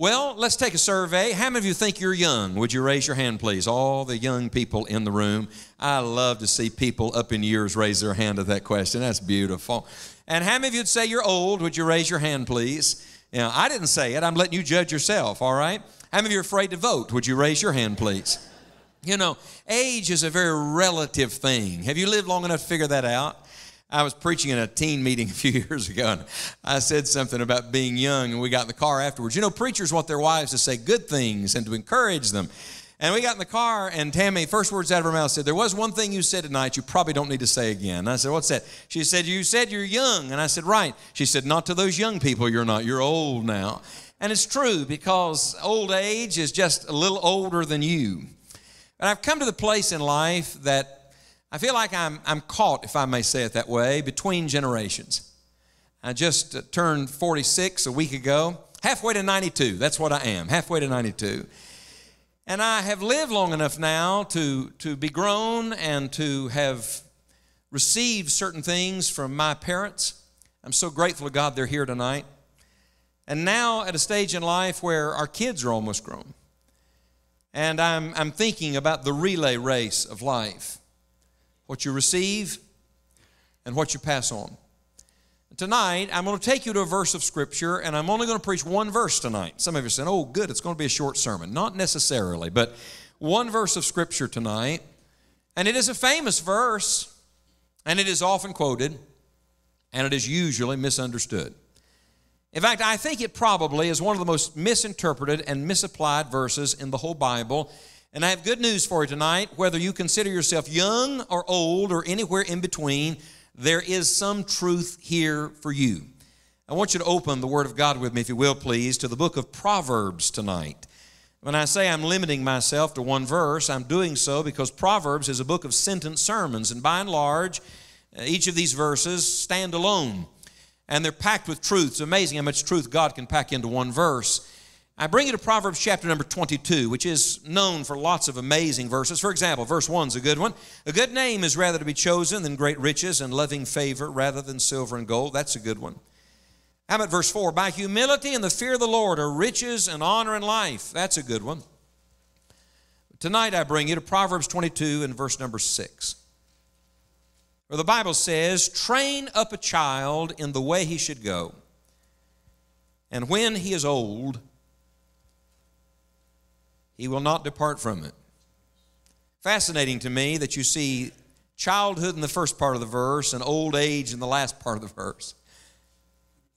Well, let's take a survey. How many of you think you're young? Would you raise your hand, please? All the young people in the room. I love to see people up in years raise their hand at that question. That's beautiful. And how many of you would say you're old? Would you raise your hand, please? Now, I didn't say it. I'm letting you judge yourself, all right? How many of you are afraid to vote? Would you raise your hand, please? You know, age is a very relative thing. Have you lived long enough to figure that out? I was preaching in a teen meeting a few years ago, and I said something about being young, and we got in the car afterwards. You know, preachers want their wives to say good things and to encourage them. And we got in the car, and Tammy, first words out of her mouth said, There was one thing you said tonight you probably don't need to say again. And I said, What's that? She said, You said you're young. And I said, Right. She said, Not to those young people, you're not. You're old now. And it's true because old age is just a little older than you. And I've come to the place in life that I feel like I'm, I'm caught, if I may say it that way, between generations. I just uh, turned 46 a week ago, halfway to 92. That's what I am, halfway to 92. And I have lived long enough now to, to be grown and to have received certain things from my parents. I'm so grateful to God they're here tonight. And now at a stage in life where our kids are almost grown. And I'm, I'm thinking about the relay race of life what you receive, and what you pass on. Tonight, I'm going to take you to a verse of Scripture, and I'm only going to preach one verse tonight. Some of you are saying, oh, good, it's going to be a short sermon. Not necessarily, but one verse of Scripture tonight. And it is a famous verse, and it is often quoted, and it is usually misunderstood. In fact, I think it probably is one of the most misinterpreted and misapplied verses in the whole Bible. And I have good news for you tonight. Whether you consider yourself young or old or anywhere in between, there is some truth here for you. I want you to open the Word of God with me, if you will, please, to the book of Proverbs tonight. When I say I'm limiting myself to one verse, I'm doing so because Proverbs is a book of sentence sermons, and by and large, uh, each of these verses stand alone, and they're packed with truth. It's amazing how much truth God can pack into one verse. I bring you to Proverbs chapter number 22, which is known for lots of amazing verses. For example, verse 1 is a good one. A good name is rather to be chosen than great riches, and loving favor rather than silver and gold. That's a good one. How about verse 4? By humility and the fear of the Lord are riches and honor and life. That's a good one. Tonight I bring you to Proverbs 22 and verse number 6, where the Bible says, Train up a child in the way he should go, and when he is old, he will not depart from it. Fascinating to me that you see childhood in the first part of the verse and old age in the last part of the verse.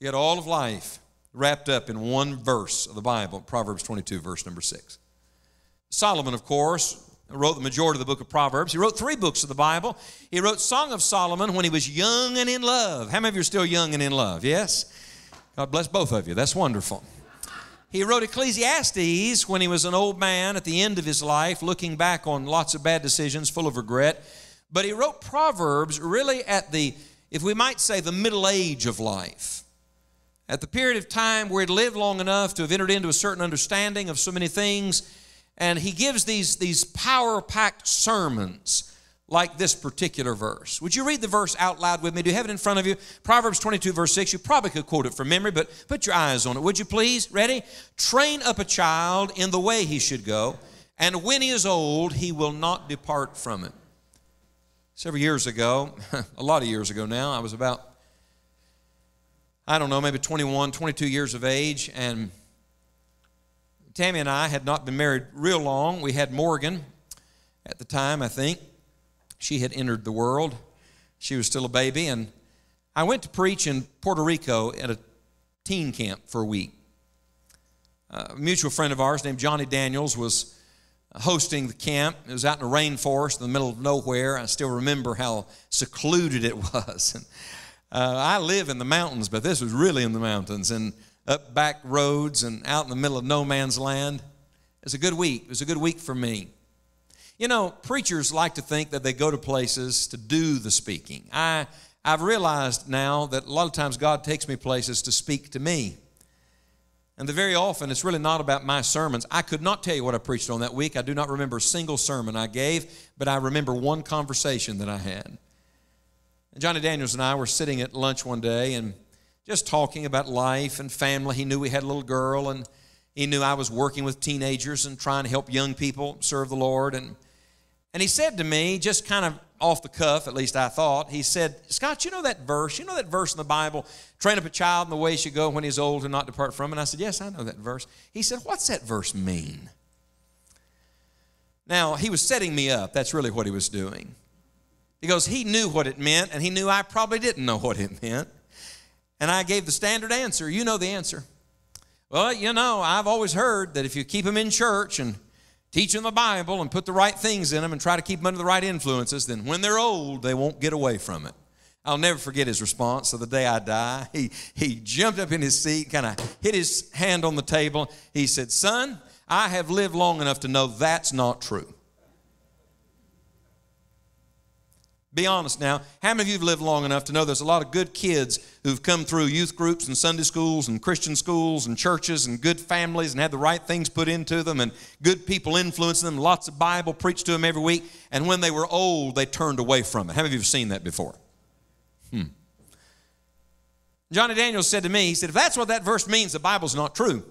Yet all of life wrapped up in one verse of the Bible, Proverbs 22, verse number 6. Solomon, of course, wrote the majority of the book of Proverbs. He wrote three books of the Bible. He wrote Song of Solomon when he was young and in love. How many of you are still young and in love? Yes? God bless both of you. That's wonderful. He wrote Ecclesiastes when he was an old man at the end of his life, looking back on lots of bad decisions, full of regret. But he wrote Proverbs really at the, if we might say, the middle age of life. At the period of time where he'd lived long enough to have entered into a certain understanding of so many things. And he gives these, these power packed sermons like this particular verse. Would you read the verse out loud with me? Do you have it in front of you? Proverbs 22, verse 6. You probably could quote it from memory, but put your eyes on it, would you please? Ready? Train up a child in the way he should go, and when he is old, he will not depart from it. Several years ago, a lot of years ago now, I was about, I don't know, maybe 21, 22 years of age, and Tammy and I had not been married real long. We had Morgan at the time, I think she had entered the world. She was still a baby, and I went to preach in Puerto Rico at a teen camp for a week. A mutual friend of ours named Johnny Daniels was hosting the camp. It was out in the rainforest in the middle of nowhere. I still remember how secluded it was. And, uh, I live in the mountains, but this was really in the mountains and up back roads and out in the middle of no man's land. It was a good week. It was a good week for me. You know, preachers like to think that they go to places to do the speaking. I, I've realized now that a lot of times God takes me places to speak to me. And the very often, it's really not about my sermons. I could not tell you what I preached on that week. I do not remember a single sermon I gave, but I remember one conversation that I had. Johnny Daniels and I were sitting at lunch one day and just talking about life and family. He knew we had a little girl, and he knew I was working with teenagers and trying to help young people serve the Lord. And, and he said to me, just kind of off the cuff, at least I thought, he said, Scott, you know that verse? You know that verse in the Bible, train up a child in the way he should go when he's old and not depart from it? And I said, Yes, I know that verse. He said, What's that verse mean? Now, he was setting me up. That's really what he was doing. Because he knew what it meant, and he knew I probably didn't know what it meant. And I gave the standard answer. You know the answer. Well, you know, I've always heard that if you keep them in church and teach them the Bible and put the right things in them and try to keep them under the right influences, then when they're old, they won't get away from it. I'll never forget his response. So the day I die, he, he jumped up in his seat, kind of hit his hand on the table. He said, Son, I have lived long enough to know that's not true. Be honest now. How many of you have lived long enough to know there's a lot of good kids who've come through youth groups and Sunday schools and Christian schools and churches and good families and had the right things put into them and good people influencing them, lots of Bible preached to them every week, and when they were old, they turned away from it? How many of you have seen that before? Hmm. Johnny Daniels said to me, he said, if that's what that verse means, the Bible's not true.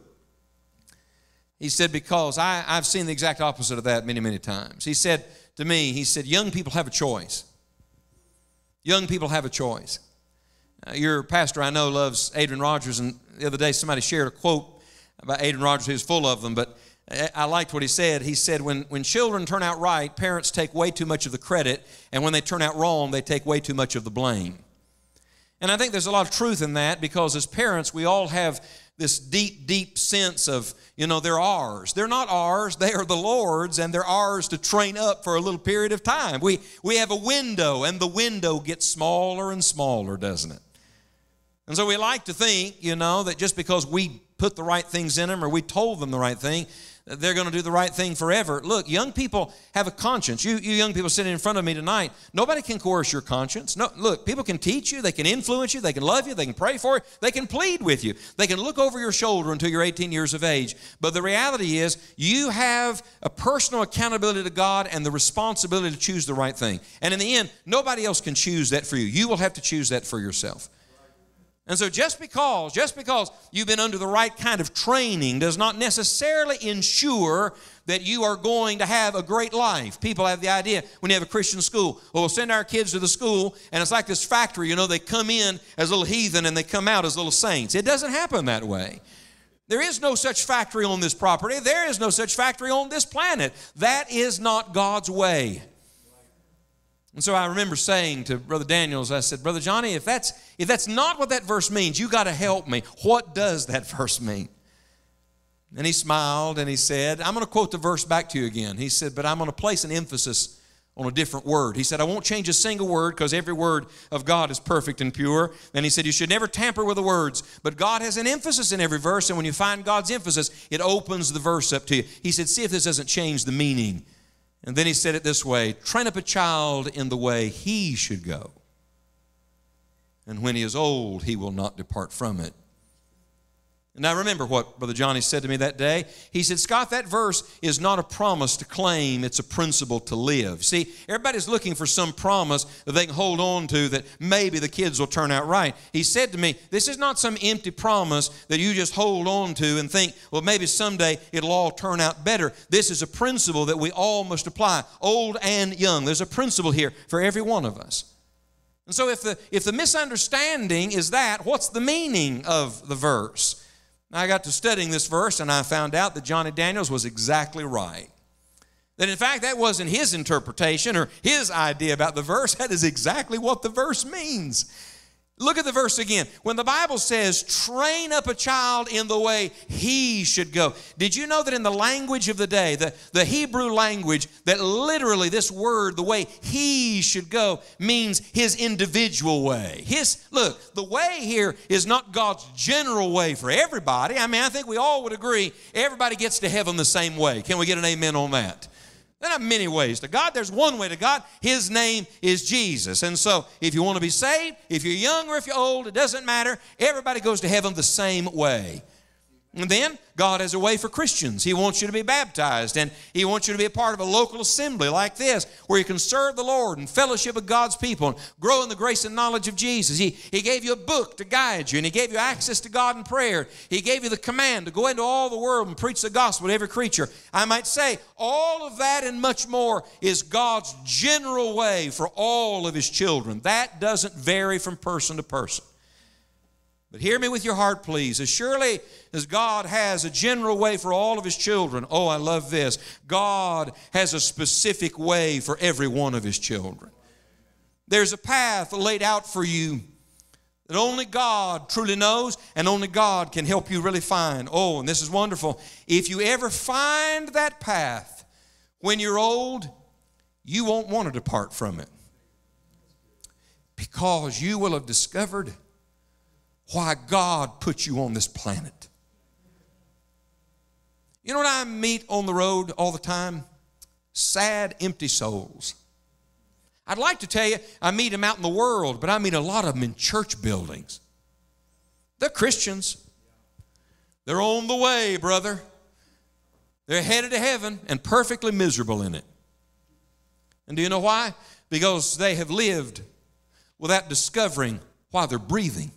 He said, because I, I've seen the exact opposite of that many, many times. He said to me, he said, young people have a choice. Young people have a choice. Uh, your pastor, I know, loves Adrian Rogers, and the other day somebody shared a quote about Adrian Rogers. Was full of them, but I liked what he said. He said, when, when children turn out right, parents take way too much of the credit, and when they turn out wrong, they take way too much of the blame. And I think there's a lot of truth in that because as parents, we all have this deep, deep sense of, you know, they're ours. They're not ours, they are the Lord's, and they're ours to train up for a little period of time. We, we have a window, and the window gets smaller and smaller, doesn't it? And so we like to think, you know, that just because we put the right things in them or we told them the right thing, they're going to do the right thing forever. Look, young people have a conscience. You, you young people sitting in front of me tonight, nobody can coerce your conscience. No, look, people can teach you, they can influence you, they can love you, they can pray for you, they can plead with you, they can look over your shoulder until you're 18 years of age. But the reality is, you have a personal accountability to God and the responsibility to choose the right thing. And in the end, nobody else can choose that for you. You will have to choose that for yourself. And so just because, just because you've been under the right kind of training does not necessarily ensure that you are going to have a great life. People have the idea when you have a Christian school, well, we'll send our kids to the school, and it's like this factory, you know, they come in as little heathen and they come out as little saints. It doesn't happen that way. There is no such factory on this property. There is no such factory on this planet. That is not God's way. And so I remember saying to Brother Daniels, I said, Brother Johnny, if that's, if that's not what that verse means, you got to help me. What does that verse mean? And he smiled and he said, I'm going to quote the verse back to you again. He said, but I'm going to place an emphasis on a different word. He said, I won't change a single word because every word of God is perfect and pure. And he said, You should never tamper with the words. But God has an emphasis in every verse, and when you find God's emphasis, it opens the verse up to you. He said, See if this doesn't change the meaning and then he said it this way train up a child in the way he should go. And when he is old, he will not depart from it. And I remember what Brother Johnny said to me that day. He said, Scott, that verse is not a promise to claim, it's a principle to live. See, everybody's looking for some promise that they can hold on to that maybe the kids will turn out right. He said to me, This is not some empty promise that you just hold on to and think, well, maybe someday it'll all turn out better. This is a principle that we all must apply, old and young. There's a principle here for every one of us. And so if the, if the misunderstanding is that, what's the meaning of the verse? I got to studying this verse and I found out that Johnny Daniels was exactly right. That in fact, that wasn't his interpretation or his idea about the verse. That is exactly what the verse means. Look at the verse again. When the Bible says, train up a child in the way he should go. Did you know that in the language of the day, the, the Hebrew language, that literally this word, the way he should go, means his individual way? His, look, the way here is not God's general way for everybody. I mean, I think we all would agree everybody gets to heaven the same way. Can we get an amen on that? There are many ways to God. There's one way to God. His name is Jesus. And so, if you want to be saved, if you're young or if you're old, it doesn't matter. Everybody goes to heaven the same way. And then God has a way for Christians. He wants you to be baptized and He wants you to be a part of a local assembly like this where you can serve the Lord and fellowship with God's people and grow in the grace and knowledge of Jesus. He, he gave you a book to guide you and He gave you access to God in prayer. He gave you the command to go into all the world and preach the gospel to every creature. I might say all of that and much more is God's general way for all of His children. That doesn't vary from person to person. But hear me with your heart, please. As surely as God has a general way for all of His children, oh, I love this. God has a specific way for every one of His children. There's a path laid out for you that only God truly knows and only God can help you really find. Oh, and this is wonderful. If you ever find that path when you're old, you won't want to depart from it because you will have discovered why God put you on this planet. You know what I meet on the road all the time? Sad, empty souls. I'd like to tell you I meet them out in the world, but I meet a lot of them in church buildings. They're Christians. They're on the way, brother. They're headed to heaven and perfectly miserable in it. And do you know why? Because they have lived without discovering why they're breathing.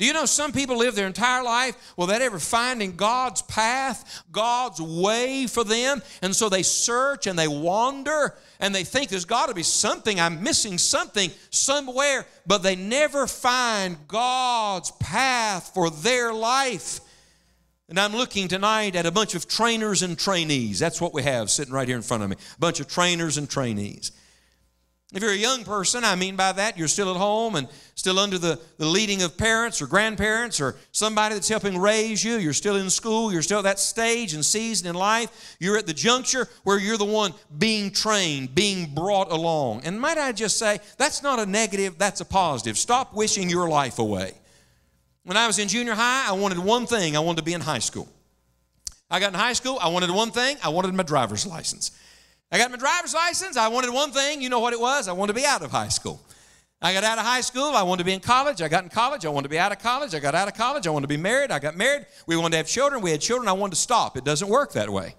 Do you know some people live their entire life without ever finding God's path, God's way for them? And so they search and they wander and they think there's got to be something, I'm missing something somewhere, but they never find God's path for their life. And I'm looking tonight at a bunch of trainers and trainees. That's what we have sitting right here in front of me. A bunch of trainers and trainees. If you're a young person, I mean by that, you're still at home and still under the, the leading of parents or grandparents or somebody that's helping raise you. You're still in school. You're still at that stage and season in life. You're at the juncture where you're the one being trained, being brought along. And might I just say, that's not a negative, that's a positive. Stop wishing your life away. When I was in junior high, I wanted one thing I wanted to be in high school. I got in high school, I wanted one thing I wanted my driver's license. I got my driver's license. I wanted one thing. You know what it was? I wanted to be out of high school. I got out of high school. I wanted to be in college. I got in college. I wanted to be out of college. I got out of college. I wanted to be married. I got married. We wanted to have children. We had children. I wanted to stop. It doesn't work that way.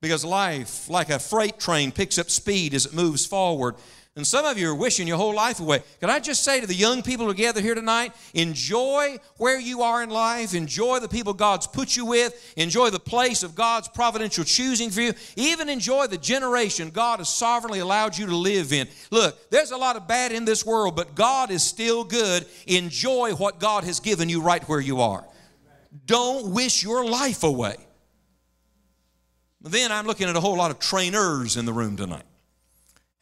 Because life, like a freight train, picks up speed as it moves forward. And some of you are wishing your whole life away. Can I just say to the young people who gather here tonight, enjoy where you are in life, enjoy the people God's put you with, enjoy the place of God's providential choosing for you, even enjoy the generation God has sovereignly allowed you to live in. Look, there's a lot of bad in this world, but God is still good. Enjoy what God has given you right where you are. Don't wish your life away. Then I'm looking at a whole lot of trainers in the room tonight.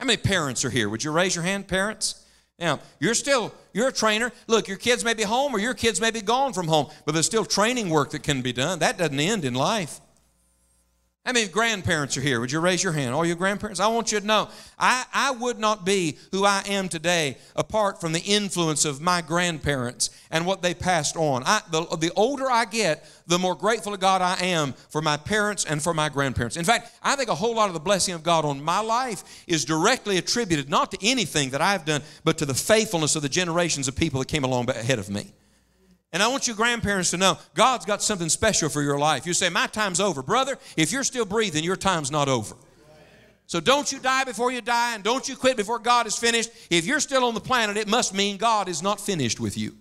How many parents are here? Would you raise your hand, parents? Now, you're still, you're a trainer. Look, your kids may be home or your kids may be gone from home, but there's still training work that can be done. That doesn't end in life. How many grandparents are here? Would you raise your hand? All your grandparents? I want you to know I, I would not be who I am today apart from the influence of my grandparents and what they passed on. I, the, the older I get, the more grateful to God I am for my parents and for my grandparents. In fact, I think a whole lot of the blessing of God on my life is directly attributed not to anything that I've done, but to the faithfulness of the generations of people that came along ahead of me. And I want you grandparents to know God's got something special for your life. You say, My time's over. Brother, if you're still breathing, your time's not over. So don't you die before you die, and don't you quit before God is finished. If you're still on the planet, it must mean God is not finished with you.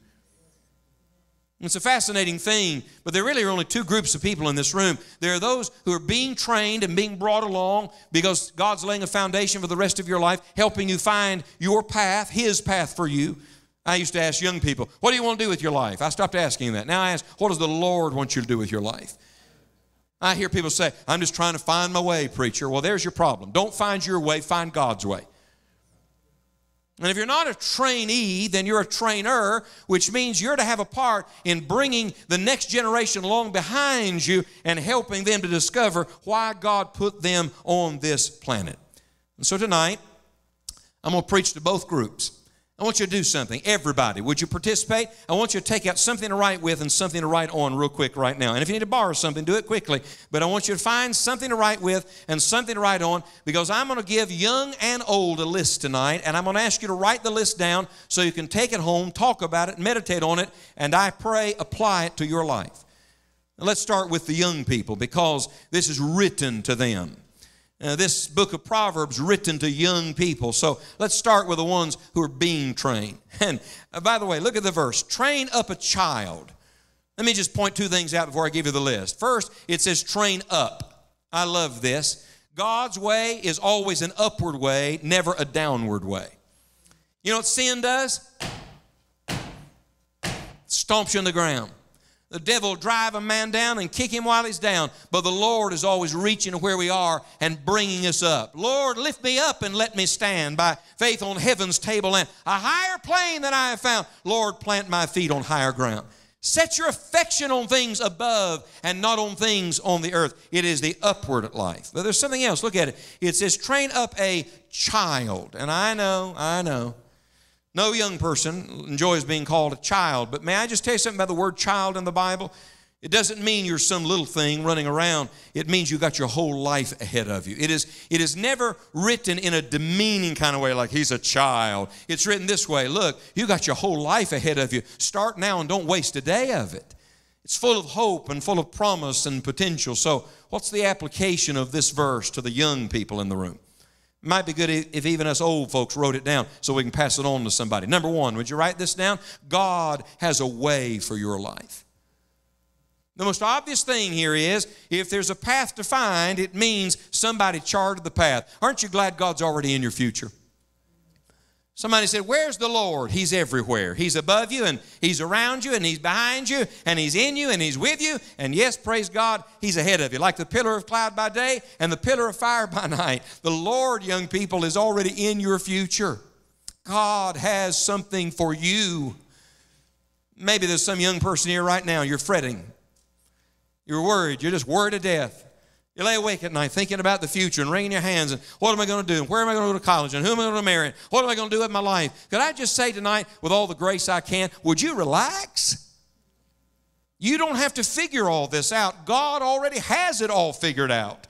It's a fascinating thing, but there really are only two groups of people in this room. There are those who are being trained and being brought along because God's laying a foundation for the rest of your life, helping you find your path, His path for you. I used to ask young people, What do you want to do with your life? I stopped asking that. Now I ask, What does the Lord want you to do with your life? I hear people say, I'm just trying to find my way, preacher. Well, there's your problem. Don't find your way, find God's way. And if you're not a trainee, then you're a trainer, which means you're to have a part in bringing the next generation along behind you and helping them to discover why God put them on this planet. And so tonight, I'm going to preach to both groups. I want you to do something. Everybody, would you participate? I want you to take out something to write with and something to write on real quick right now. And if you need to borrow something, do it quickly. But I want you to find something to write with and something to write on because I'm going to give young and old a list tonight. And I'm going to ask you to write the list down so you can take it home, talk about it, meditate on it, and I pray apply it to your life. Let's start with the young people because this is written to them. Uh, this book of Proverbs written to young people. So let's start with the ones who are being trained. And uh, by the way, look at the verse train up a child. Let me just point two things out before I give you the list. First, it says train up. I love this. God's way is always an upward way, never a downward way. You know what sin does? Stomps you on the ground. The devil drive a man down and kick him while he's down. But the Lord is always reaching to where we are and bringing us up. Lord, lift me up and let me stand by faith on heaven's table and a higher plane than I have found. Lord, plant my feet on higher ground. Set your affection on things above and not on things on the earth. It is the upward life. But there's something else. Look at it. It says, train up a child. And I know, I know. No young person enjoys being called a child, but may I just tell you something about the word child in the Bible? It doesn't mean you're some little thing running around. It means you got your whole life ahead of you. It is, it is never written in a demeaning kind of way, like he's a child. It's written this way look, you got your whole life ahead of you. Start now and don't waste a day of it. It's full of hope and full of promise and potential. So, what's the application of this verse to the young people in the room? Might be good if even us old folks wrote it down so we can pass it on to somebody. Number one, would you write this down? God has a way for your life. The most obvious thing here is if there's a path to find, it means somebody charted the path. Aren't you glad God's already in your future? Somebody said, Where's the Lord? He's everywhere. He's above you and He's around you and He's behind you and He's in you and He's with you. And yes, praise God, He's ahead of you. Like the pillar of cloud by day and the pillar of fire by night. The Lord, young people, is already in your future. God has something for you. Maybe there's some young person here right now, you're fretting. You're worried. You're just worried to death. You lay awake at night thinking about the future and wringing your hands and what am I going to do? And where am I going to go to college? And who am I going to marry? and What am I going to do with my life? Could I just say tonight, with all the grace I can, would you relax? You don't have to figure all this out. God already has it all figured out.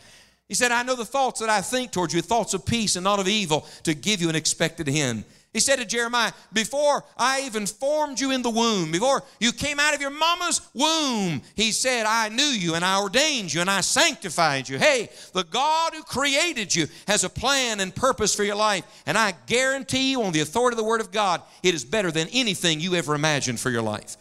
He said, I know the thoughts that I think towards you, thoughts of peace and not of evil, to give you an expected end. He said to Jeremiah, Before I even formed you in the womb, before you came out of your mama's womb, he said, I knew you and I ordained you and I sanctified you. Hey, the God who created you has a plan and purpose for your life. And I guarantee you, on the authority of the Word of God, it is better than anything you ever imagined for your life.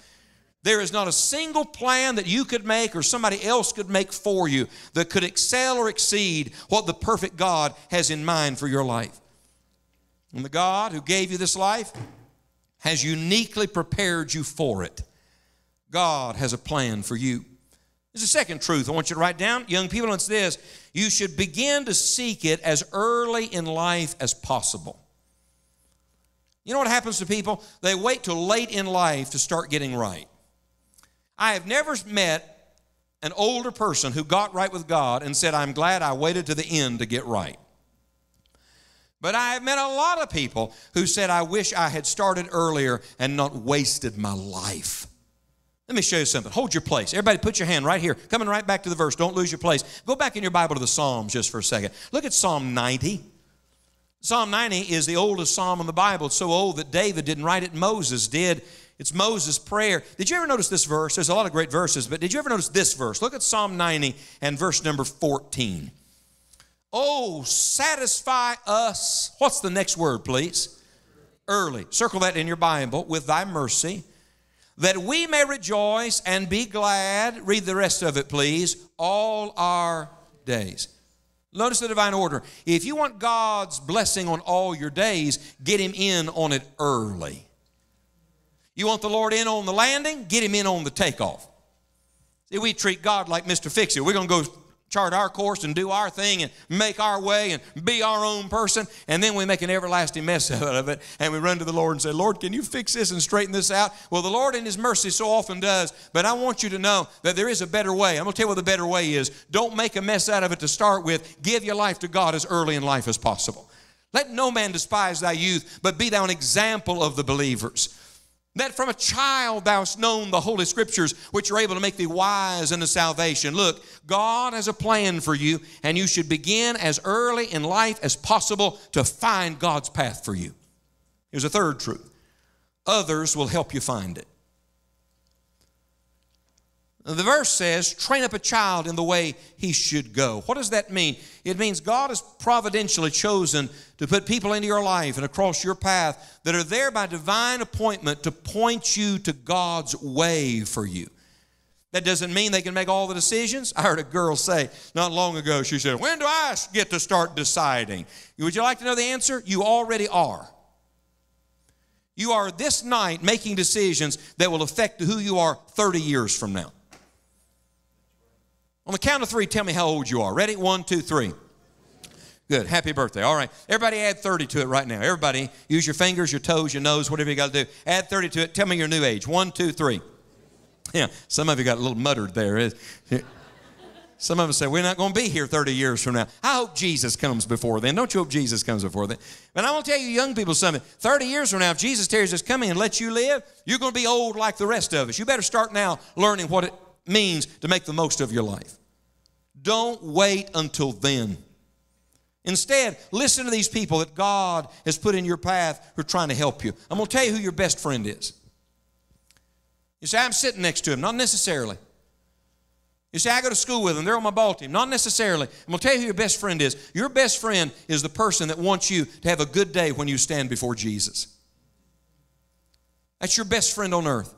There is not a single plan that you could make or somebody else could make for you that could excel or exceed what the perfect God has in mind for your life. And the God who gave you this life has uniquely prepared you for it. God has a plan for you. There's a second truth I want you to write down. Young people, it's this you should begin to seek it as early in life as possible. You know what happens to people? They wait till late in life to start getting right. I have never met an older person who got right with God and said, I'm glad I waited to the end to get right. But I have met a lot of people who said, I wish I had started earlier and not wasted my life. Let me show you something. Hold your place. Everybody, put your hand right here. Coming right back to the verse. Don't lose your place. Go back in your Bible to the Psalms just for a second. Look at Psalm 90. Psalm 90 is the oldest psalm in the Bible. It's so old that David didn't write it, Moses did. It's Moses' prayer. Did you ever notice this verse? There's a lot of great verses, but did you ever notice this verse? Look at Psalm 90 and verse number 14. Oh, satisfy us. What's the next word, please? Early. Circle that in your Bible with thy mercy, that we may rejoice and be glad. Read the rest of it, please. All our days. Notice the divine order. If you want God's blessing on all your days, get Him in on it early. You want the Lord in on the landing? Get Him in on the takeoff. See, we treat God like Mr. Fix It. We're going to go chart our course and do our thing and make our way and be our own person. And then we make an everlasting mess out of it. And we run to the Lord and say, Lord, can you fix this and straighten this out? Well, the Lord in His mercy so often does. But I want you to know that there is a better way. I'm going to tell you what the better way is. Don't make a mess out of it to start with. Give your life to God as early in life as possible. Let no man despise thy youth, but be thou an example of the believers. That from a child thou hast known the Holy Scriptures, which are able to make thee wise unto salvation. Look, God has a plan for you, and you should begin as early in life as possible to find God's path for you. Here's a third truth others will help you find it. The verse says, train up a child in the way he should go. What does that mean? It means God has providentially chosen to put people into your life and across your path that are there by divine appointment to point you to God's way for you. That doesn't mean they can make all the decisions. I heard a girl say not long ago, she said, When do I get to start deciding? Would you like to know the answer? You already are. You are this night making decisions that will affect who you are 30 years from now. On the count of three, tell me how old you are. Ready? One, two, three. Good. Happy birthday. All right. Everybody add 30 to it right now. Everybody, use your fingers, your toes, your nose, whatever you got to do. Add 30 to it. Tell me your new age. One, two, three. Yeah, some of you got a little muttered there. Some of us say, we're not going to be here 30 years from now. I hope Jesus comes before then. Don't you hope Jesus comes before then? But I want to tell you, young people, something. 30 years from now, if Jesus tears us coming and lets you live, you're going to be old like the rest of us. You better start now learning what it means to make the most of your life. Don't wait until then. Instead, listen to these people that God has put in your path who are trying to help you. I'm going to tell you who your best friend is. You say, I'm sitting next to him. Not necessarily. You say, I go to school with them. They're on my ball team. Not necessarily. I'm going to tell you who your best friend is. Your best friend is the person that wants you to have a good day when you stand before Jesus. That's your best friend on earth.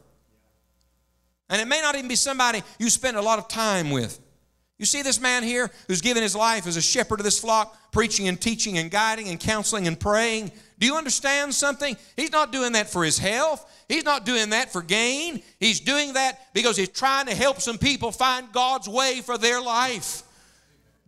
And it may not even be somebody you spend a lot of time with. You see this man here who's given his life as a shepherd of this flock, preaching and teaching and guiding and counseling and praying. Do you understand something? He's not doing that for his health. He's not doing that for gain. He's doing that because he's trying to help some people find God's way for their life.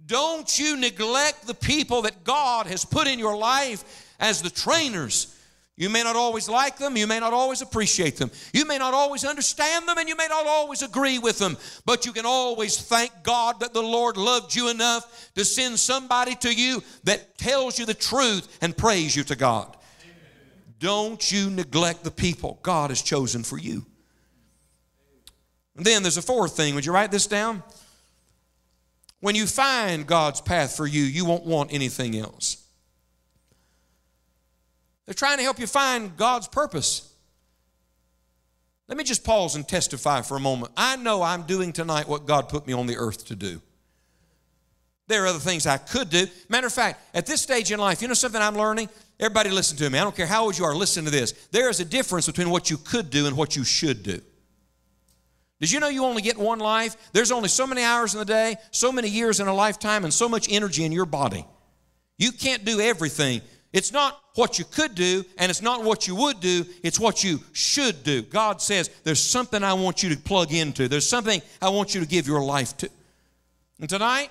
Don't you neglect the people that God has put in your life as the trainers you may not always like them, you may not always appreciate them, you may not always understand them, and you may not always agree with them, but you can always thank God that the Lord loved you enough to send somebody to you that tells you the truth and praise you to God. Amen. Don't you neglect the people God has chosen for you. And then there's a fourth thing. Would you write this down? When you find God's path for you, you won't want anything else. They're trying to help you find God's purpose. Let me just pause and testify for a moment. I know I'm doing tonight what God put me on the earth to do. There are other things I could do. Matter of fact, at this stage in life, you know something I'm learning? Everybody listen to me. I don't care how old you are, listen to this. There is a difference between what you could do and what you should do. Did you know you only get one life? There's only so many hours in the day, so many years in a lifetime, and so much energy in your body. You can't do everything. It's not what you could do and it's not what you would do, it's what you should do. God says, There's something I want you to plug into, there's something I want you to give your life to. And tonight,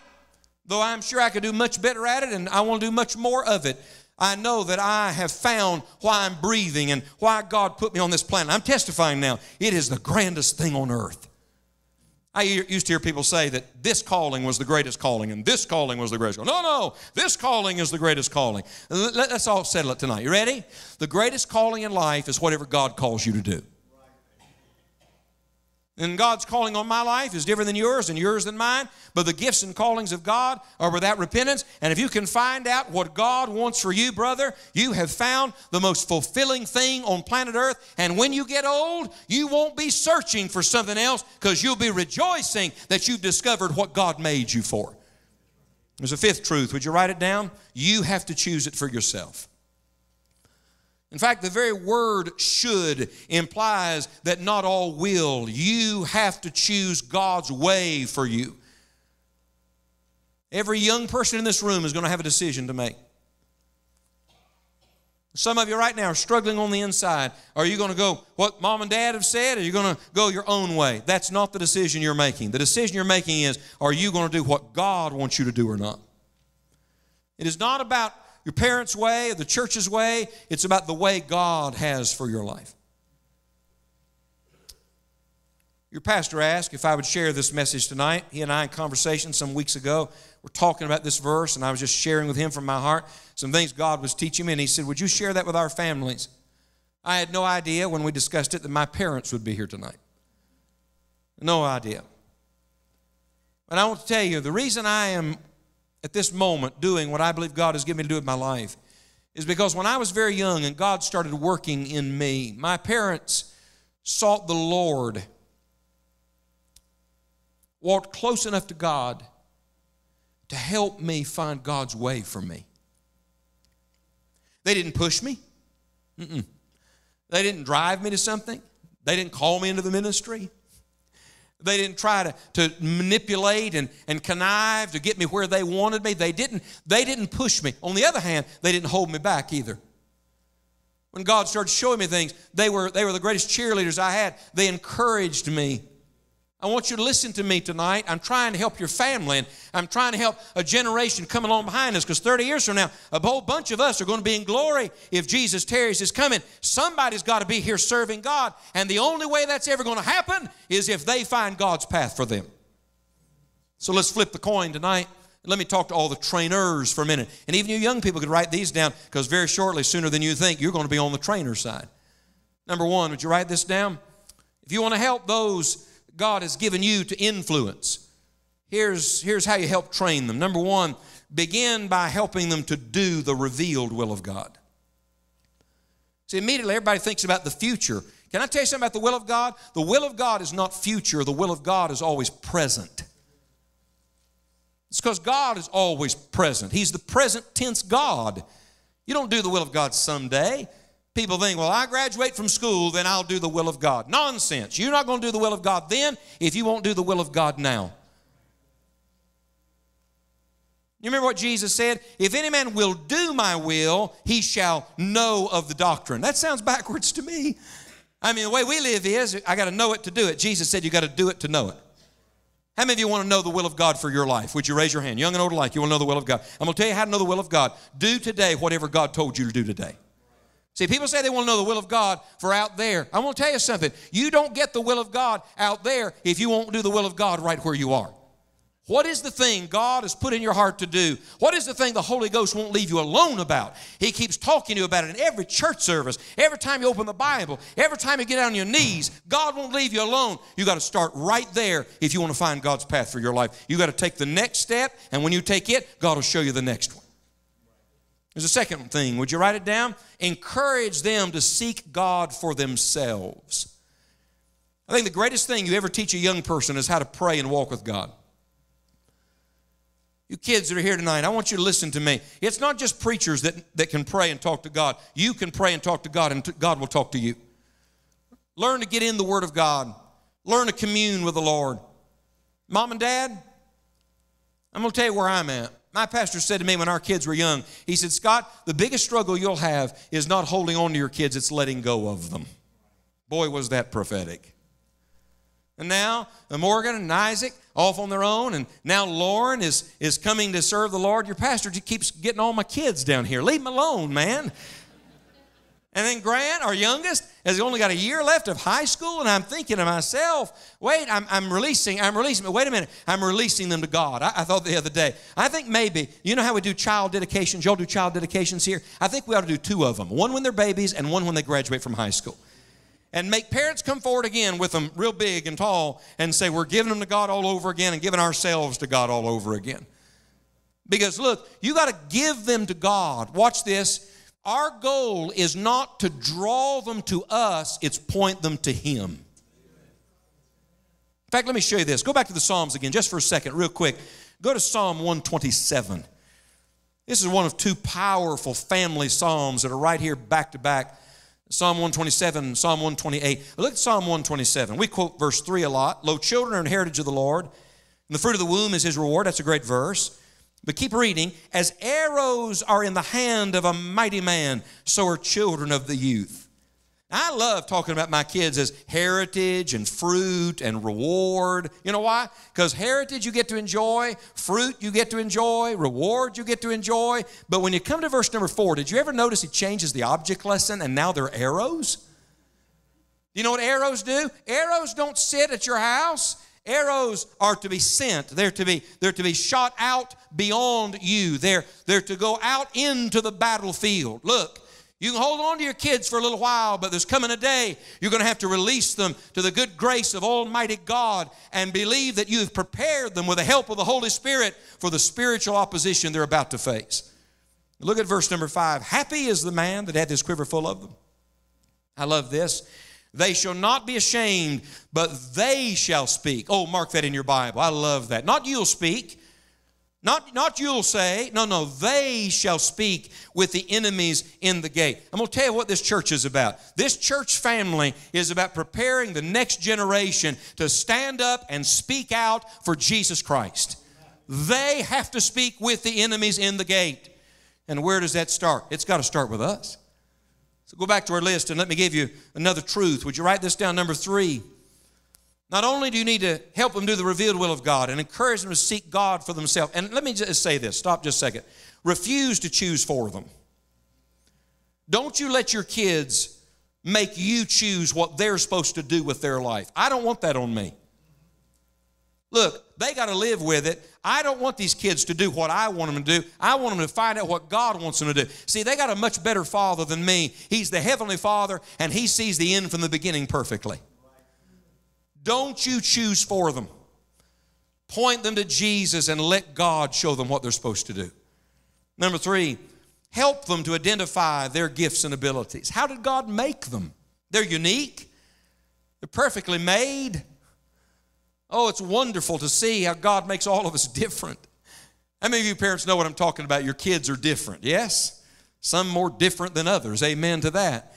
though I'm sure I could do much better at it and I want to do much more of it, I know that I have found why I'm breathing and why God put me on this planet. I'm testifying now. It is the grandest thing on earth. I used to hear people say that this calling was the greatest calling and this calling was the greatest calling. No, no, this calling is the greatest calling. Let's all settle it tonight. You ready? The greatest calling in life is whatever God calls you to do. And God's calling on my life is different than yours and yours than mine. But the gifts and callings of God are without repentance. And if you can find out what God wants for you, brother, you have found the most fulfilling thing on planet Earth. And when you get old, you won't be searching for something else because you'll be rejoicing that you've discovered what God made you for. There's a fifth truth. Would you write it down? You have to choose it for yourself. In fact, the very word should implies that not all will. You have to choose God's way for you. Every young person in this room is going to have a decision to make. Some of you right now are struggling on the inside. Are you going to go what mom and dad have said, or are you going to go your own way? That's not the decision you're making. The decision you're making is are you going to do what God wants you to do or not? It is not about your parents' way or the church's way. It's about the way God has for your life. Your pastor asked if I would share this message tonight. He and I, in conversation some weeks ago, were talking about this verse, and I was just sharing with him from my heart some things God was teaching me. And he said, Would you share that with our families? I had no idea when we discussed it that my parents would be here tonight. No idea. And I want to tell you the reason I am at this moment doing what I believe God has given me to do in my life is because when I was very young and God started working in me, my parents sought the Lord, walked close enough to God to help me find God's way for me. They didn't push me. Mm-mm. They didn't drive me to something. They didn't call me into the ministry. They didn't try to, to manipulate and, and connive to get me where they wanted me. They didn't, they didn't push me. On the other hand, they didn't hold me back either. When God started showing me things, they were, they were the greatest cheerleaders I had. They encouraged me. I want you to listen to me tonight. I'm trying to help your family and I'm trying to help a generation come along behind us because 30 years from now, a whole bunch of us are going to be in glory if Jesus tarries his coming. Somebody's got to be here serving God. And the only way that's ever going to happen is if they find God's path for them. So let's flip the coin tonight. Let me talk to all the trainers for a minute. And even you young people could write these down because very shortly, sooner than you think, you're going to be on the trainer side. Number one, would you write this down? If you want to help those God has given you to influence. Here's, here's how you help train them. Number one, begin by helping them to do the revealed will of God. See, immediately everybody thinks about the future. Can I tell you something about the will of God? The will of God is not future, the will of God is always present. It's because God is always present. He's the present tense God. You don't do the will of God someday. People think, well, I graduate from school, then I'll do the will of God. Nonsense. You're not going to do the will of God then if you won't do the will of God now. You remember what Jesus said? If any man will do my will, he shall know of the doctrine. That sounds backwards to me. I mean, the way we live is I got to know it to do it. Jesus said you got to do it to know it. How many of you want to know the will of God for your life? Would you raise your hand? Young and old alike, you want to know the will of God. I'm going to tell you how to know the will of God. Do today whatever God told you to do today. See, people say they want to know the will of God for out there. I want to tell you something. You don't get the will of God out there if you won't do the will of God right where you are. What is the thing God has put in your heart to do? What is the thing the Holy Ghost won't leave you alone about? He keeps talking to you about it in every church service, every time you open the Bible, every time you get on your knees. God won't leave you alone. You got to start right there if you want to find God's path for your life. You got to take the next step, and when you take it, God will show you the next one. There's a second thing. Would you write it down? Encourage them to seek God for themselves. I think the greatest thing you ever teach a young person is how to pray and walk with God. You kids that are here tonight, I want you to listen to me. It's not just preachers that, that can pray and talk to God. You can pray and talk to God, and God will talk to you. Learn to get in the Word of God, learn to commune with the Lord. Mom and Dad, I'm going to tell you where I'm at. My pastor said to me when our kids were young, he said, Scott, the biggest struggle you'll have is not holding on to your kids, it's letting go of them. Boy, was that prophetic. And now uh, Morgan and Isaac off on their own, and now Lauren is, is coming to serve the Lord. Your pastor keeps getting all my kids down here. Leave them alone, man. And then Grant, our youngest, has only got a year left of high school, and I'm thinking to myself, wait, I'm, I'm releasing, I'm releasing, but wait a minute, I'm releasing them to God. I, I, thought the other day, I think maybe, you know how we do child dedications? Y'all do child dedications here? I think we ought to do two of them one when they're babies and one when they graduate from high school. And make parents come forward again with them real big and tall and say, we're giving them to God all over again and giving ourselves to God all over again. Because look, you got to give them to God. Watch this our goal is not to draw them to us, it's point them to Him. In fact, let me show you this. Go back to the Psalms again, just for a second, real quick. Go to Psalm 127. This is one of two powerful family Psalms that are right here back to back. Psalm 127 Psalm 128. Look at Psalm 127. We quote verse 3 a lot. Lo, children are an heritage of the Lord, and the fruit of the womb is his reward. That's a great verse. But keep reading. As arrows are in the hand of a mighty man, so are children of the youth. I love talking about my kids as heritage and fruit and reward. You know why? Because heritage you get to enjoy, fruit you get to enjoy, reward you get to enjoy. But when you come to verse number four, did you ever notice he changes the object lesson and now they're arrows? You know what arrows do? Arrows don't sit at your house. Arrows are to be sent. They're to be, they're to be shot out beyond you. They're, they're to go out into the battlefield. Look, you can hold on to your kids for a little while, but there's coming a day you're going to have to release them to the good grace of Almighty God and believe that you've prepared them with the help of the Holy Spirit for the spiritual opposition they're about to face. Look at verse number five. Happy is the man that had his quiver full of them. I love this. They shall not be ashamed, but they shall speak. Oh, mark that in your Bible. I love that. Not you'll speak, not, not you'll say, no, no, they shall speak with the enemies in the gate. I'm going to tell you what this church is about. This church family is about preparing the next generation to stand up and speak out for Jesus Christ. They have to speak with the enemies in the gate. And where does that start? It's got to start with us. So go back to our list and let me give you another truth. Would you write this down? Number three. Not only do you need to help them do the revealed will of God and encourage them to seek God for themselves, and let me just say this stop just a second. Refuse to choose for them. Don't you let your kids make you choose what they're supposed to do with their life. I don't want that on me. Look, they got to live with it. I don't want these kids to do what I want them to do. I want them to find out what God wants them to do. See, they got a much better father than me. He's the heavenly father, and he sees the end from the beginning perfectly. Don't you choose for them. Point them to Jesus and let God show them what they're supposed to do. Number three, help them to identify their gifts and abilities. How did God make them? They're unique, they're perfectly made. Oh, it's wonderful to see how God makes all of us different. How many of you parents know what I'm talking about? Your kids are different, yes? Some more different than others. Amen to that.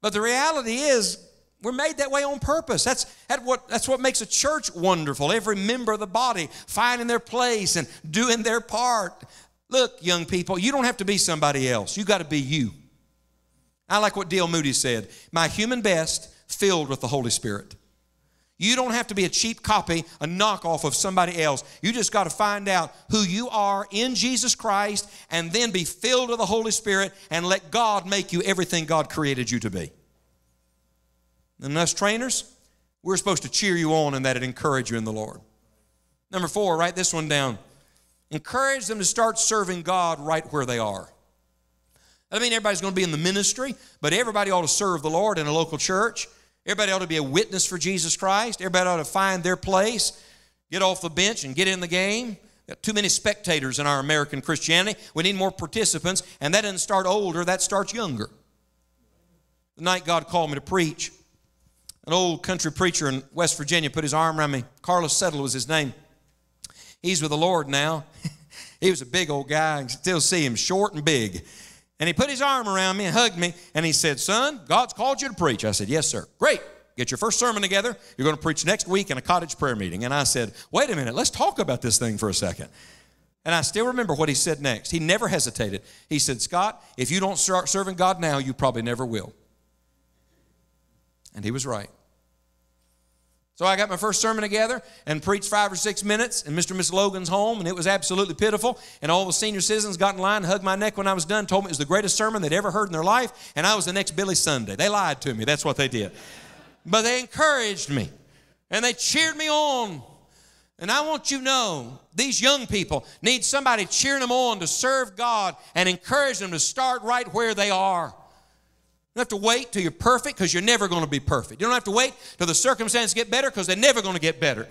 But the reality is, we're made that way on purpose. That's, that what, that's what makes a church wonderful. Every member of the body finding their place and doing their part. Look, young people, you don't have to be somebody else. You got to be you. I like what D.L. Moody said My human best filled with the Holy Spirit. You don't have to be a cheap copy, a knockoff of somebody else. You just got to find out who you are in Jesus Christ and then be filled with the Holy Spirit and let God make you everything God created you to be. And us trainers, we're supposed to cheer you on and that it encourage you in the Lord. Number four, write this one down. Encourage them to start serving God right where they are. I mean, everybody's going to be in the ministry, but everybody ought to serve the Lord in a local church. Everybody ought to be a witness for Jesus Christ. Everybody ought to find their place, get off the bench, and get in the game. Got too many spectators in our American Christianity. We need more participants, and that doesn't start older, that starts younger. The night God called me to preach, an old country preacher in West Virginia put his arm around me. Carlos Settle was his name. He's with the Lord now. he was a big old guy. I can still see him, short and big. And he put his arm around me and hugged me, and he said, Son, God's called you to preach. I said, Yes, sir. Great. Get your first sermon together. You're going to preach next week in a cottage prayer meeting. And I said, Wait a minute, let's talk about this thing for a second. And I still remember what he said next. He never hesitated. He said, Scott, if you don't start serving God now, you probably never will. And he was right. So I got my first sermon together and preached five or six minutes in Mr. and Miss Logan's home, and it was absolutely pitiful. And all the senior citizens got in line, hugged my neck when I was done, told me it was the greatest sermon they'd ever heard in their life, and I was the next Billy Sunday. They lied to me. That's what they did. But they encouraged me, and they cheered me on. And I want you to know these young people need somebody cheering them on to serve God and encourage them to start right where they are don't have to wait till you're perfect because you're never going to be perfect. You don't have to wait till the circumstances get better because they're never going to get better.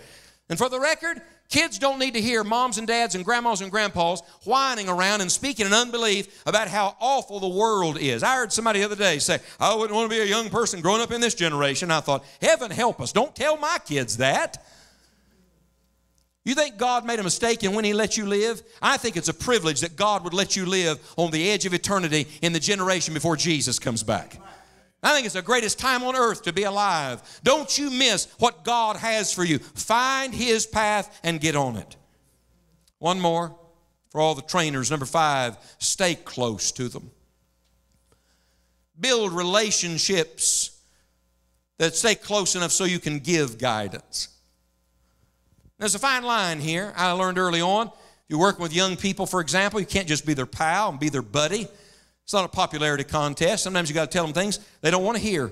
And for the record, kids don't need to hear moms and dads and grandmas and grandpas whining around and speaking in unbelief about how awful the world is. I heard somebody the other day say, I wouldn't want to be a young person growing up in this generation. I thought, heaven help us. Don't tell my kids that. You think God made a mistake in when He let you live? I think it's a privilege that God would let you live on the edge of eternity in the generation before Jesus comes back. I think it's the greatest time on earth to be alive. Don't you miss what God has for you. Find His path and get on it. One more for all the trainers. Number five, stay close to them. Build relationships that stay close enough so you can give guidance. There's a fine line here. I learned early on. You're working with young people, for example, you can't just be their pal and be their buddy. It's not a popularity contest. Sometimes you got to tell them things they don't want to hear.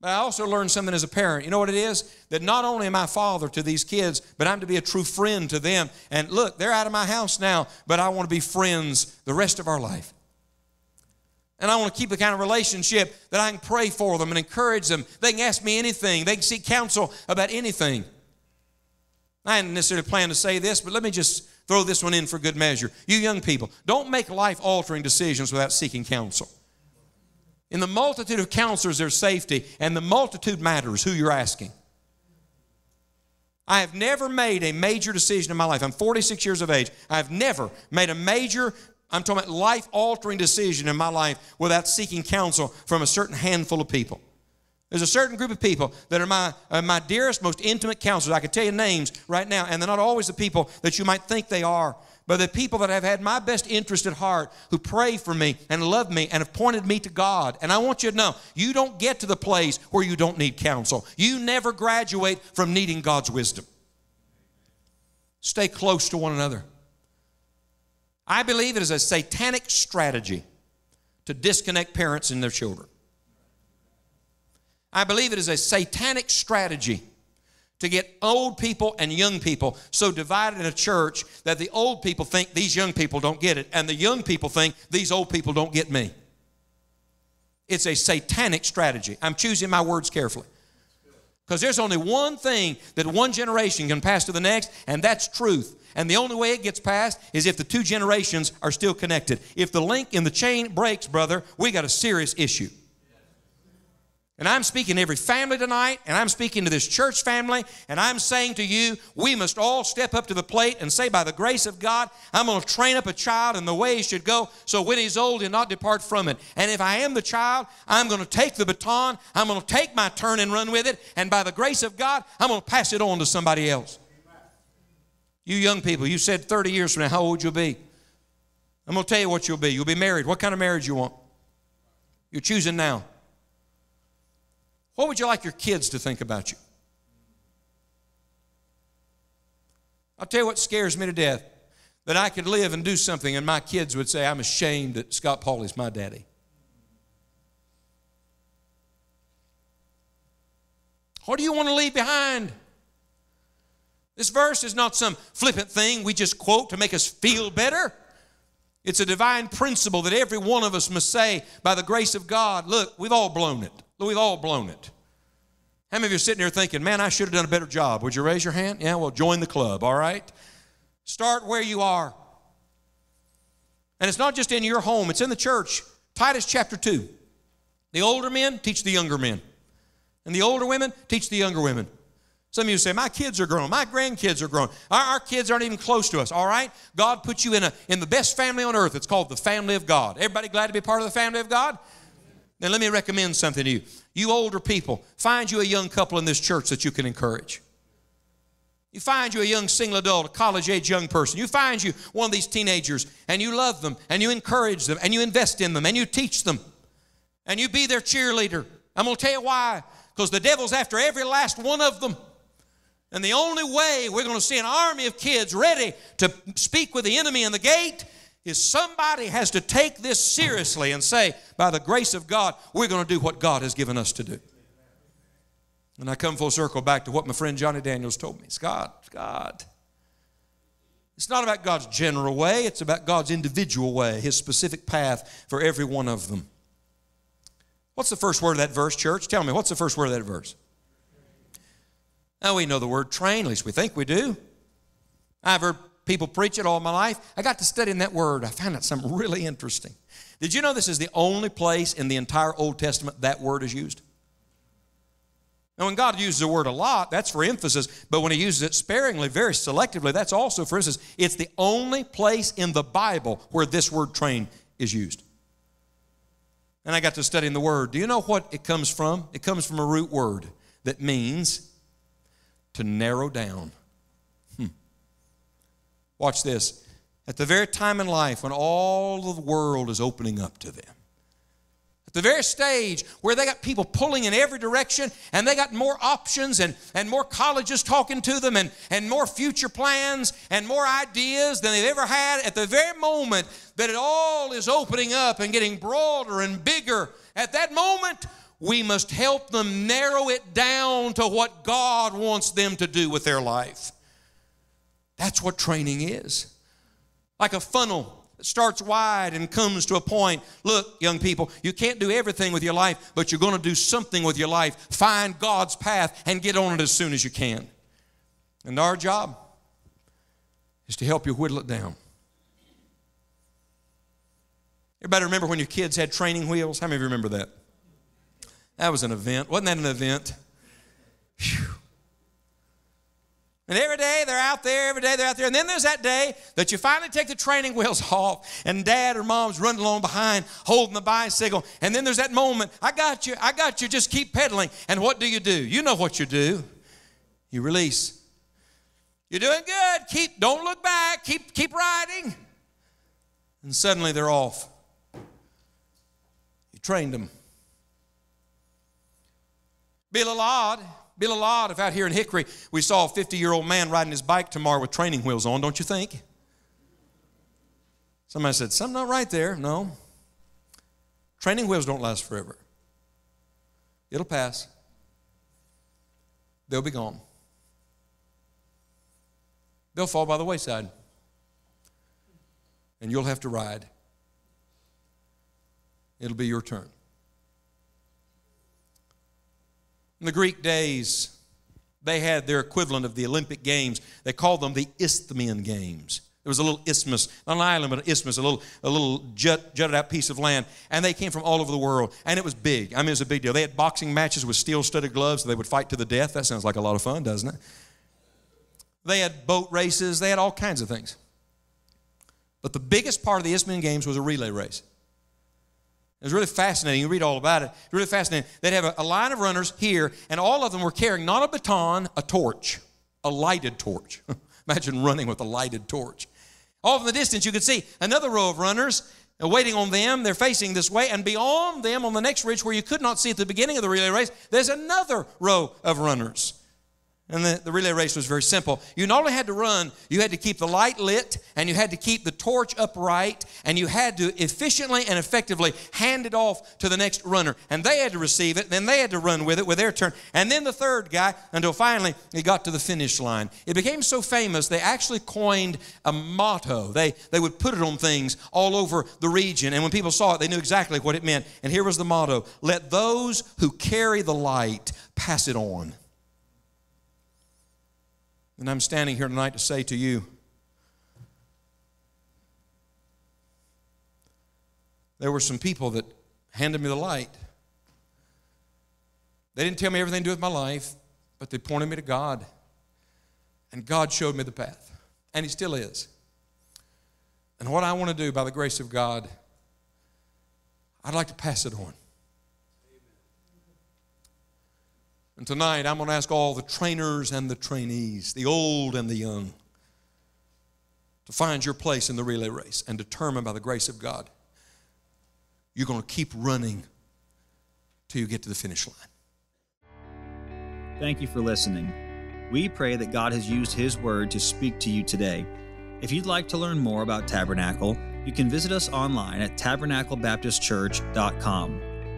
But I also learned something as a parent. You know what it is? That not only am I father to these kids, but I'm to be a true friend to them. And look, they're out of my house now, but I want to be friends the rest of our life. And I want to keep the kind of relationship that I can pray for them and encourage them. They can ask me anything, they can seek counsel about anything. I hadn't necessarily planned to say this, but let me just throw this one in for good measure. You young people, don't make life altering decisions without seeking counsel. In the multitude of counselors, there's safety, and the multitude matters who you're asking. I have never made a major decision in my life. I'm 46 years of age. I've never made a major I'm talking about life altering decision in my life without seeking counsel from a certain handful of people. There's a certain group of people that are my, uh, my dearest, most intimate counselors. I can tell you names right now, and they're not always the people that you might think they are, but the people that have had my best interest at heart, who pray for me and love me and have pointed me to God. And I want you to know, you don't get to the place where you don't need counsel. You never graduate from needing God's wisdom. Stay close to one another. I believe it is a satanic strategy to disconnect parents and their children. I believe it is a satanic strategy to get old people and young people so divided in a church that the old people think these young people don't get it, and the young people think these old people don't get me. It's a satanic strategy. I'm choosing my words carefully. Because there's only one thing that one generation can pass to the next, and that's truth. And the only way it gets passed is if the two generations are still connected. If the link in the chain breaks, brother, we got a serious issue. And I'm speaking to every family tonight, and I'm speaking to this church family, and I'm saying to you, we must all step up to the plate and say, by the grace of God, I'm going to train up a child in the way he should go, so when he's old, he'll not depart from it. And if I am the child, I'm going to take the baton, I'm going to take my turn and run with it, and by the grace of God, I'm going to pass it on to somebody else. You young people, you said 30 years from now, how old you'll be. I'm going to tell you what you'll be. You'll be married. What kind of marriage you want? You're choosing now. What would you like your kids to think about you? I'll tell you what scares me to death that I could live and do something and my kids would say, I'm ashamed that Scott Pauley's my daddy. What do you want to leave behind? This verse is not some flippant thing we just quote to make us feel better. It's a divine principle that every one of us must say, by the grace of God, look, we've all blown it. We've all blown it. How many of you are sitting here thinking, man, I should have done a better job? Would you raise your hand? Yeah, well, join the club, all right? Start where you are. And it's not just in your home, it's in the church. Titus chapter 2. The older men teach the younger men, and the older women teach the younger women. Some of you say, My kids are grown, my grandkids are grown. Our, our, kids aren't even close to us, all right? God put you in, a, in the best family on earth. It's called the family of God. Everybody glad to be part of the family of God? Then let me recommend something to you. You older people, find you a young couple in this church that you can encourage. You find you a young single adult, a college age young person. You find you one of these teenagers and you love them and you encourage them and you invest in them and you teach them and you be their cheerleader. I'm going to tell you why. Because the devil's after every last one of them. And the only way we're going to see an army of kids ready to speak with the enemy in the gate is somebody has to take this seriously and say, by the grace of God, we're going to do what God has given us to do. And I come full circle back to what my friend Johnny Daniels told me. It's God, it's God. It's not about God's general way, it's about God's individual way, His specific path for every one of them. What's the first word of that verse, church? Tell me, what's the first word of that verse? Now we know the word train, at least we think we do. I've heard people preach it all my life. I got to studying that word. I found out something really interesting. Did you know this is the only place in the entire Old Testament that word is used? Now, when God uses the word a lot, that's for emphasis, but when He uses it sparingly, very selectively, that's also for instance. It's the only place in the Bible where this word train is used. And I got to studying the word. Do you know what it comes from? It comes from a root word that means to narrow down. Watch this. At the very time in life when all the world is opening up to them, at the very stage where they got people pulling in every direction and they got more options and, and more colleges talking to them and, and more future plans and more ideas than they've ever had, at the very moment that it all is opening up and getting broader and bigger, at that moment, we must help them narrow it down to what God wants them to do with their life. That's what training is. Like a funnel that starts wide and comes to a point. Look, young people, you can't do everything with your life, but you're going to do something with your life. Find God's path and get on it as soon as you can. And our job is to help you whittle it down. Everybody remember when your kids had training wheels? How many of you remember that? That was an event. Wasn't that an event? Whew. And every day they're out there, every day they're out there. And then there's that day that you finally take the training wheels off and dad or mom's running along behind holding the bicycle. And then there's that moment, I got you, I got you, just keep pedaling. And what do you do? You know what you do. You release. You're doing good. Keep, don't look back. Keep, keep riding. And suddenly they're off. You trained them. Be a little odd if out here in Hickory we saw a 50 year old man riding his bike tomorrow with training wheels on, don't you think? Somebody said, Something not right there. No. Training wheels don't last forever, it'll pass, they'll be gone. They'll fall by the wayside, and you'll have to ride. It'll be your turn. In the Greek days, they had their equivalent of the Olympic Games. They called them the Isthmian Games. There was a little isthmus, not an island, but an isthmus, a little, a little jut, jutted out piece of land. And they came from all over the world. And it was big. I mean, it was a big deal. They had boxing matches with steel studded gloves, so they would fight to the death. That sounds like a lot of fun, doesn't it? They had boat races, they had all kinds of things. But the biggest part of the Isthmian Games was a relay race. It was really fascinating. You read all about it. It's really fascinating. They'd have a, a, line of runners here, and all of them were carrying not a baton, a torch, a lighted torch. Imagine running with a lighted torch. Off in the distance, you could see another row of runners waiting on them. They're facing this way, and beyond them, on the next ridge, where you could not see at the beginning of the relay race, there's another row of runners. And the, the, relay race was very simple. You not only had to run, you had to keep the light lit and you had to keep the torch upright and you had to efficiently and effectively hand it off to the next runner. And they had to receive it, and then they had to run with it with their turn. And then the third guy until finally he got to the finish line. It became so famous, they actually coined a motto. They, they would put it on things all over the region. And when people saw it, they knew exactly what it meant. And here was the motto Let those who carry the light pass it on. And I'm standing here tonight to say to you there were some people that handed me the light. They didn't tell me everything to do with my life, but they pointed me to God. And God showed me the path. And He still is. And what I want to do by the grace of God, I'd like to pass it on. And tonight I'm going to ask all the trainers and the trainees, the old and the young, to find your place in the relay race and determine by the grace of God you're going to keep running till you get to the finish line. Thank you for listening. We pray that God has used His Word to speak to you today. If you'd like to learn more about Tabernacle, you can visit us online at tabernaclebaptistchurch.com.